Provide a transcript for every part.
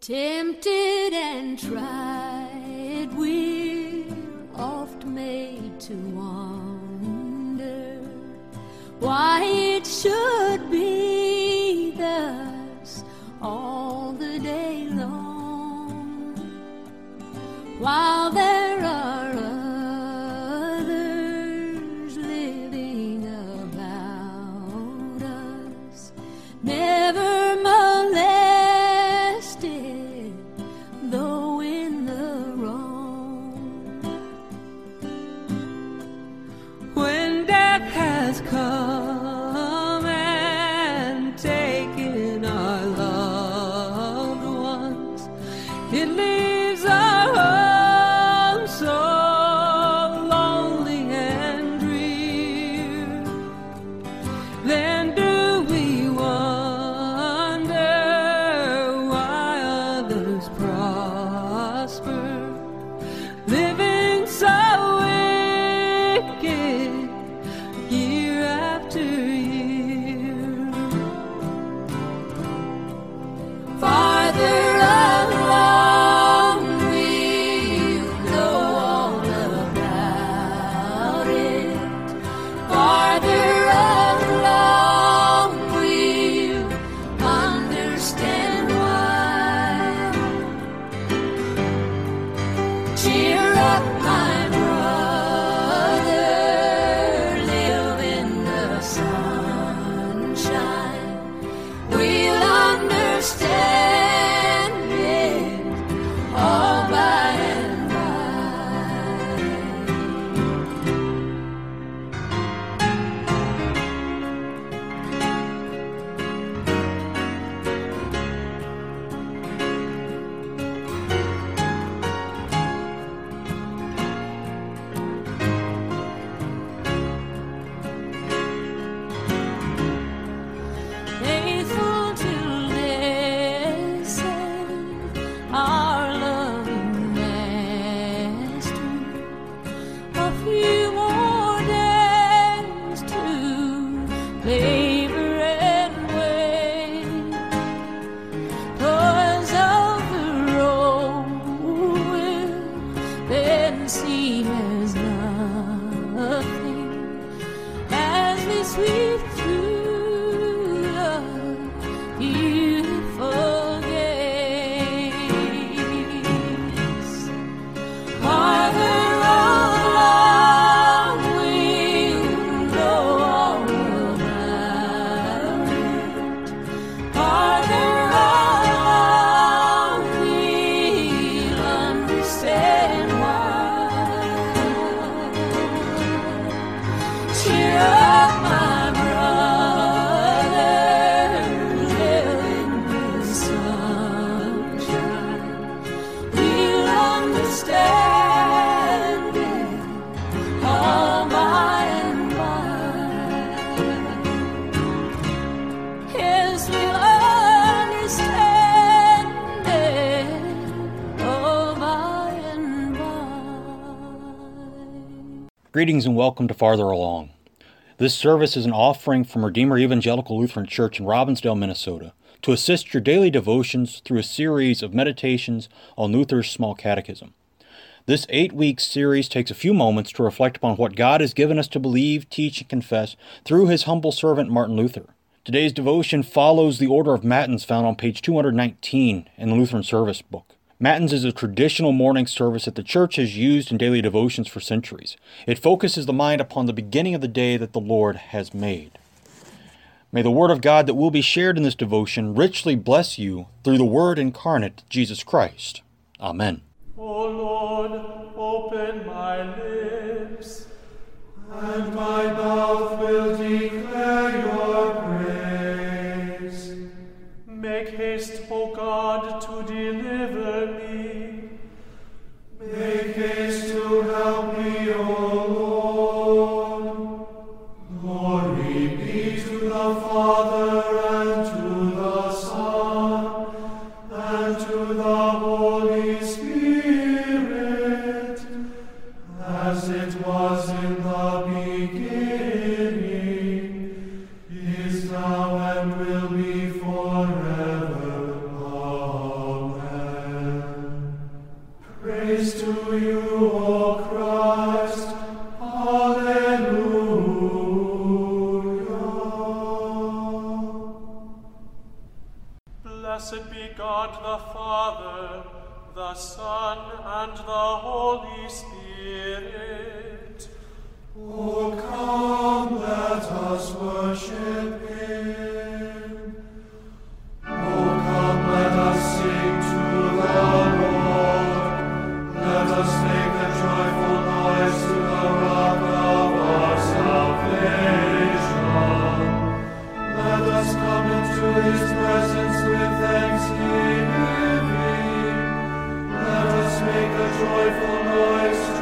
Tempted and tried, we're oft made to wonder why it should be thus all the day long, while there it Greetings and welcome to Farther Along. This service is an offering from Redeemer Evangelical Lutheran Church in Robbinsdale, Minnesota, to assist your daily devotions through a series of meditations on Luther's Small Catechism. This eight week series takes a few moments to reflect upon what God has given us to believe, teach, and confess through his humble servant Martin Luther. Today's devotion follows the order of Matins found on page 219 in the Lutheran Service Book. Matins is a traditional morning service that the Church has used in daily devotions for centuries. It focuses the mind upon the beginning of the day that the Lord has made. May the Word of God that will be shared in this devotion richly bless you through the Word incarnate, Jesus Christ. Amen. O Lord, open my lips, and my mouth will declare Blessed be God the Father, the Son, and the Holy Spirit. O come, let us worship him. make a joyful noise.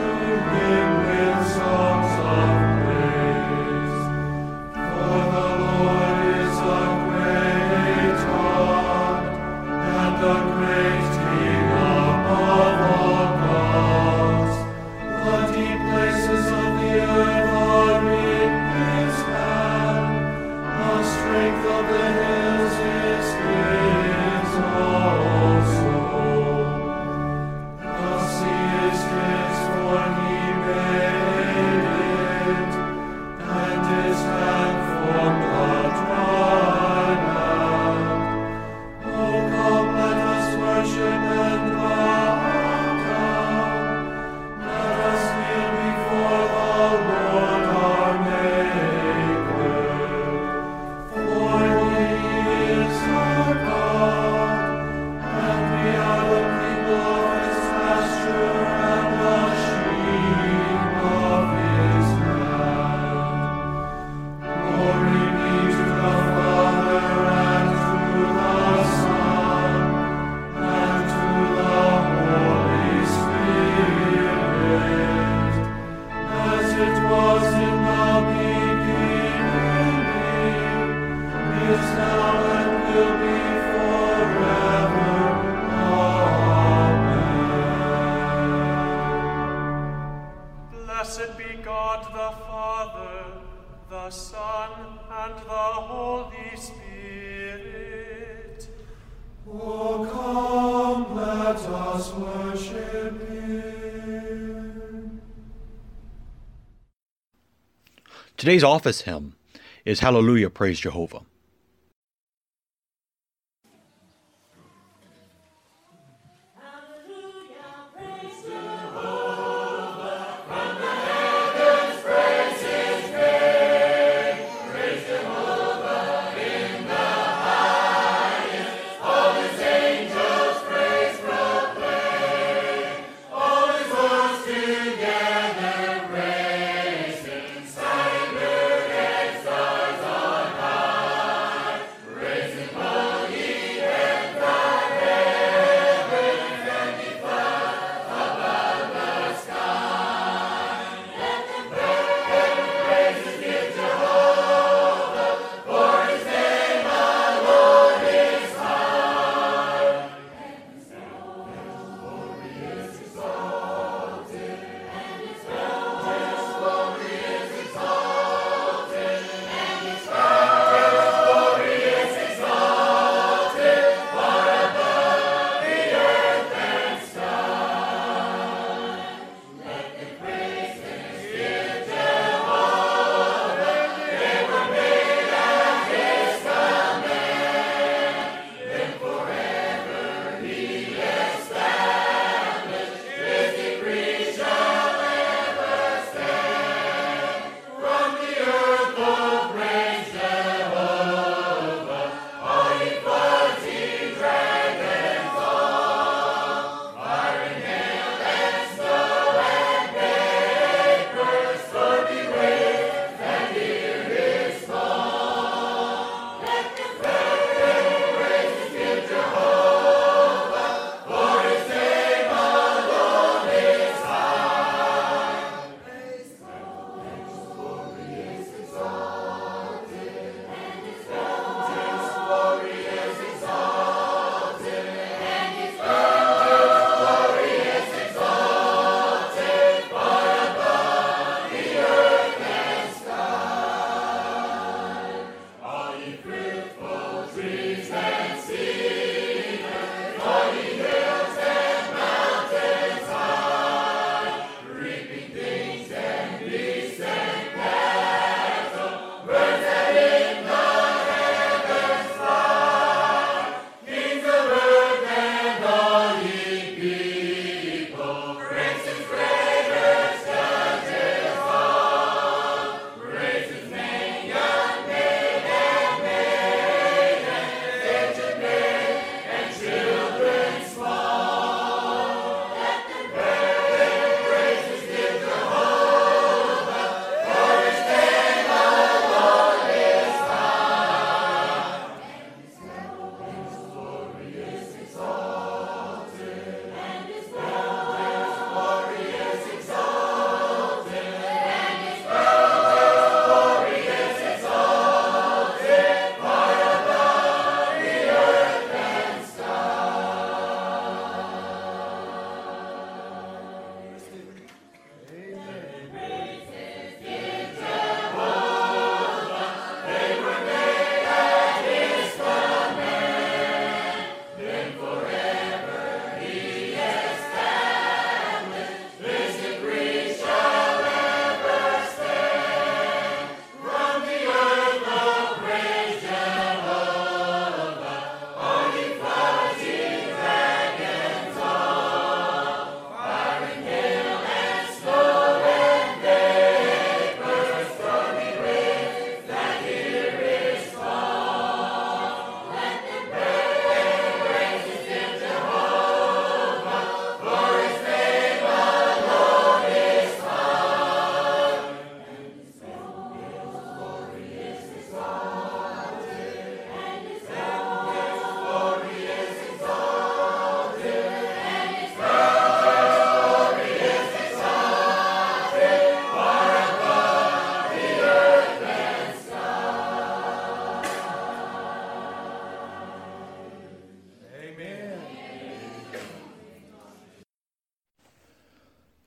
Blessed be God the Father, the Son, and the Holy Spirit. Oh, come, let us worship Him. Today's office hymn is Hallelujah, Praise Jehovah.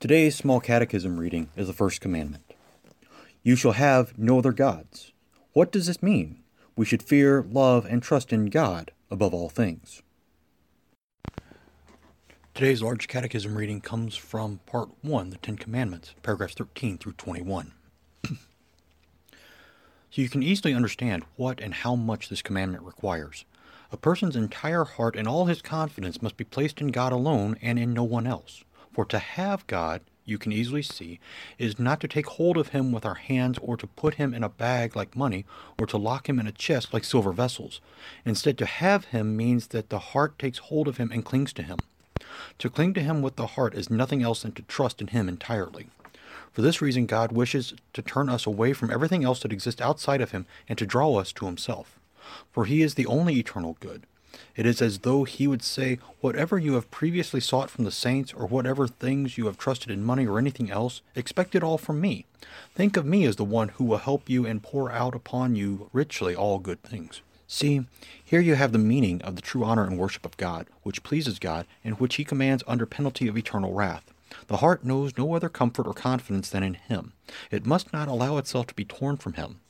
Today's small catechism reading is the first commandment. You shall have no other gods. What does this mean? We should fear, love, and trust in God above all things. Today's large catechism reading comes from Part 1, the Ten Commandments, paragraphs 13 through 21. so you can easily understand what and how much this commandment requires. A person's entire heart and all his confidence must be placed in God alone and in no one else. For to have God, you can easily see, is not to take hold of him with our hands or to put him in a bag like money or to lock him in a chest like silver vessels. Instead, to have him means that the heart takes hold of him and clings to him. To cling to him with the heart is nothing else than to trust in him entirely. For this reason, God wishes to turn us away from everything else that exists outside of him and to draw us to himself. For he is the only eternal good. It is as though he would say, Whatever you have previously sought from the saints, or whatever things you have trusted in money or anything else, expect it all from me. Think of me as the one who will help you and pour out upon you richly all good things. See, here you have the meaning of the true honor and worship of God, which pleases God, and which he commands under penalty of eternal wrath. The heart knows no other comfort or confidence than in him. It must not allow itself to be torn from him.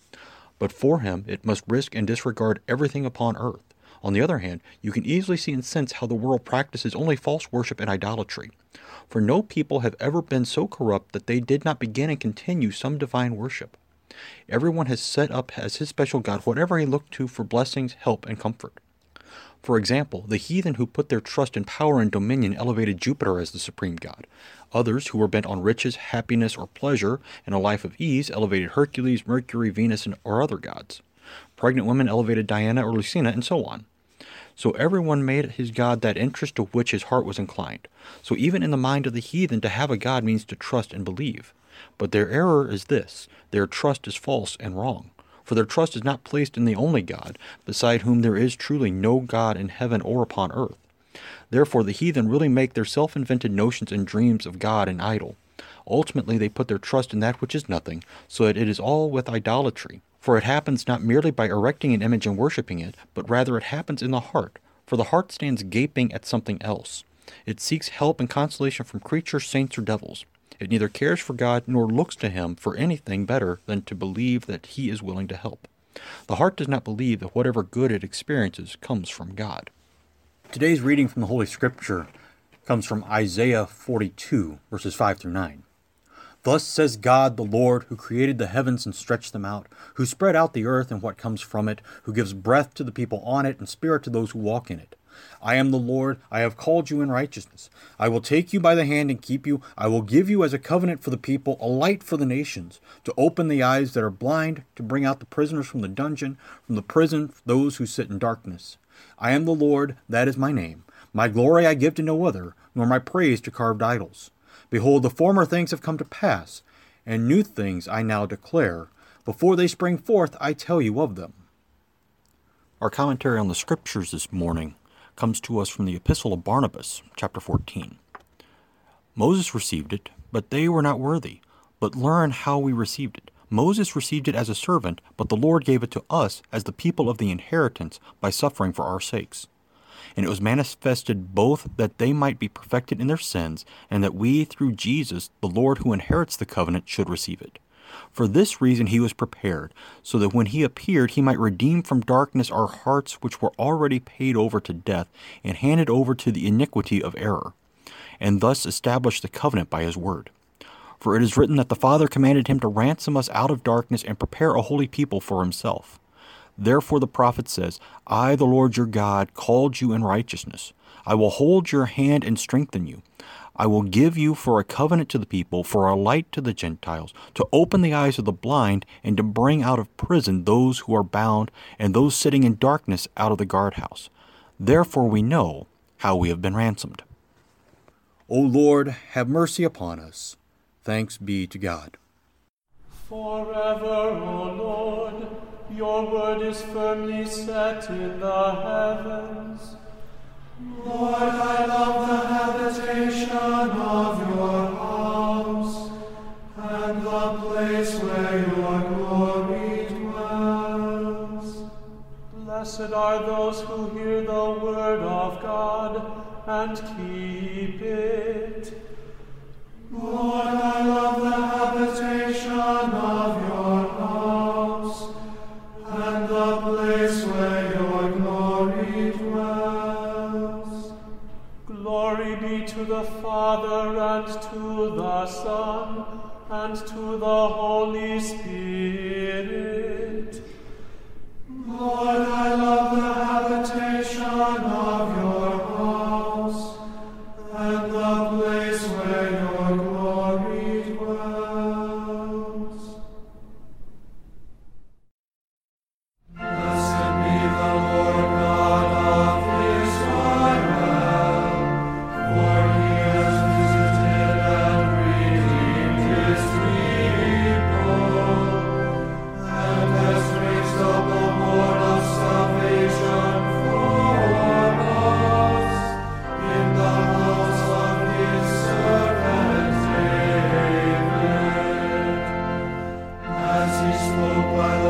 But for him it must risk and disregard everything upon earth. On the other hand, you can easily see and sense how the world practices only false worship and idolatry. For no people have ever been so corrupt that they did not begin and continue some divine worship. Everyone has set up as his special God whatever he looked to for blessings, help, and comfort. For example, the heathen who put their trust in power and dominion elevated Jupiter as the supreme god. Others who were bent on riches, happiness, or pleasure, and a life of ease elevated Hercules, Mercury, Venus, and, or other gods. Pregnant women elevated Diana or Lucina, and so on. So everyone made his God that interest to which his heart was inclined. So even in the mind of the heathen, to have a God means to trust and believe. But their error is this their trust is false and wrong. For their trust is not placed in the only God, beside whom there is truly no God in heaven or upon earth. Therefore, the heathen really make their self invented notions and dreams of God an idol. Ultimately, they put their trust in that which is nothing, so that it is all with idolatry. For it happens not merely by erecting an image and worshipping it, but rather it happens in the heart. For the heart stands gaping at something else. It seeks help and consolation from creatures, saints, or devils. It neither cares for God nor looks to Him for anything better than to believe that He is willing to help. The heart does not believe that whatever good it experiences comes from God. Today's reading from the Holy Scripture comes from Isaiah 42, verses 5 through 9. Thus says God the Lord, who created the heavens and stretched them out, who spread out the earth and what comes from it, who gives breath to the people on it and spirit to those who walk in it. I am the Lord, I have called you in righteousness. I will take you by the hand and keep you. I will give you as a covenant for the people, a light for the nations, to open the eyes that are blind, to bring out the prisoners from the dungeon, from the prison those who sit in darkness. I am the Lord, that is my name. My glory I give to no other, nor my praise to carved idols. Behold, the former things have come to pass, and new things I now declare. Before they spring forth, I tell you of them. Our commentary on the Scriptures this morning comes to us from the Epistle of Barnabas, chapter 14. Moses received it, but they were not worthy. But learn how we received it. Moses received it as a servant, but the Lord gave it to us as the people of the inheritance by suffering for our sakes and it was manifested both that they might be perfected in their sins, and that we, through Jesus, the Lord who inherits the covenant, should receive it. For this reason he was prepared, so that when he appeared he might redeem from darkness our hearts which were already paid over to death, and handed over to the iniquity of error, and thus establish the covenant by his word. For it is written that the Father commanded him to ransom us out of darkness and prepare a holy people for himself. Therefore the prophet says, I, the Lord your God, called you in righteousness. I will hold your hand and strengthen you. I will give you for a covenant to the people, for a light to the Gentiles, to open the eyes of the blind, and to bring out of prison those who are bound, and those sitting in darkness out of the guardhouse. Therefore we know how we have been ransomed. O Lord, have mercy upon us. Thanks be to God. Forever, O Lord, your word is firmly set in the heavens. Lord, I love the habitation of your house and the place where your glory dwells. Blessed are those who hear the word of God and keep it. Lord, I love and to the Son, and to the Holy Spirit. spoke while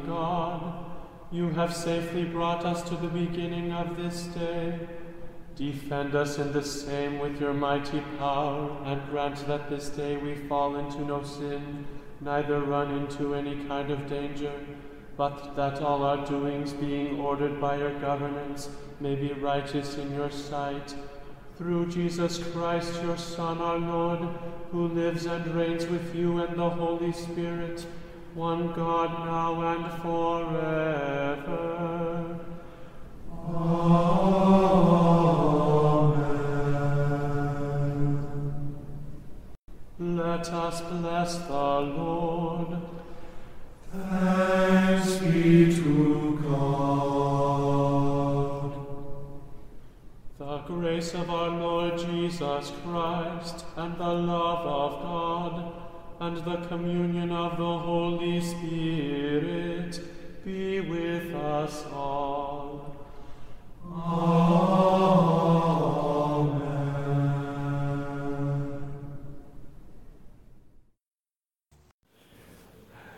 God, you have safely brought us to the beginning of this day. Defend us in the same with your mighty power, and grant that this day we fall into no sin, neither run into any kind of danger, but that all our doings, being ordered by your governance, may be righteous in your sight. Through Jesus Christ, your Son, our Lord, who lives and reigns with you and the Holy Spirit, one God, now and forever. Amen. Let us bless the Lord. Thanks be to God. The grace of our Lord Jesus Christ and the love of God and the communion of the Holy Spirit be with us all. Amen.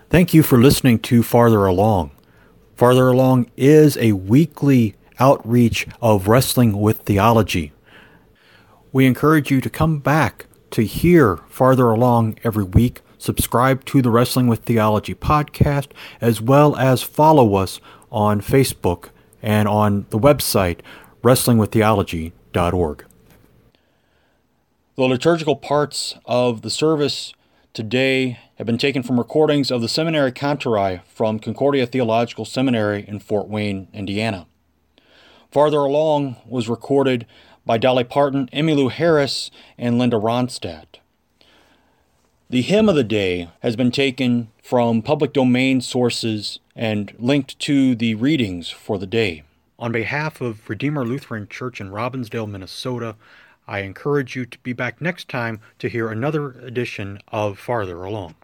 Thank you for listening to Farther Along. Farther Along is a weekly outreach of Wrestling with Theology. We encourage you to come back to hear Farther Along every week. Subscribe to the Wrestling with Theology podcast, as well as follow us on Facebook and on the website wrestlingwiththeology.org. The liturgical parts of the service today have been taken from recordings of the seminary Kantorei from Concordia Theological Seminary in Fort Wayne, Indiana. Farther along was recorded by Dolly Parton, Emmylou Harris, and Linda Ronstadt. The hymn of the day has been taken from public domain sources and linked to the readings for the day. On behalf of Redeemer Lutheran Church in Robbinsdale, Minnesota, I encourage you to be back next time to hear another edition of Farther Along.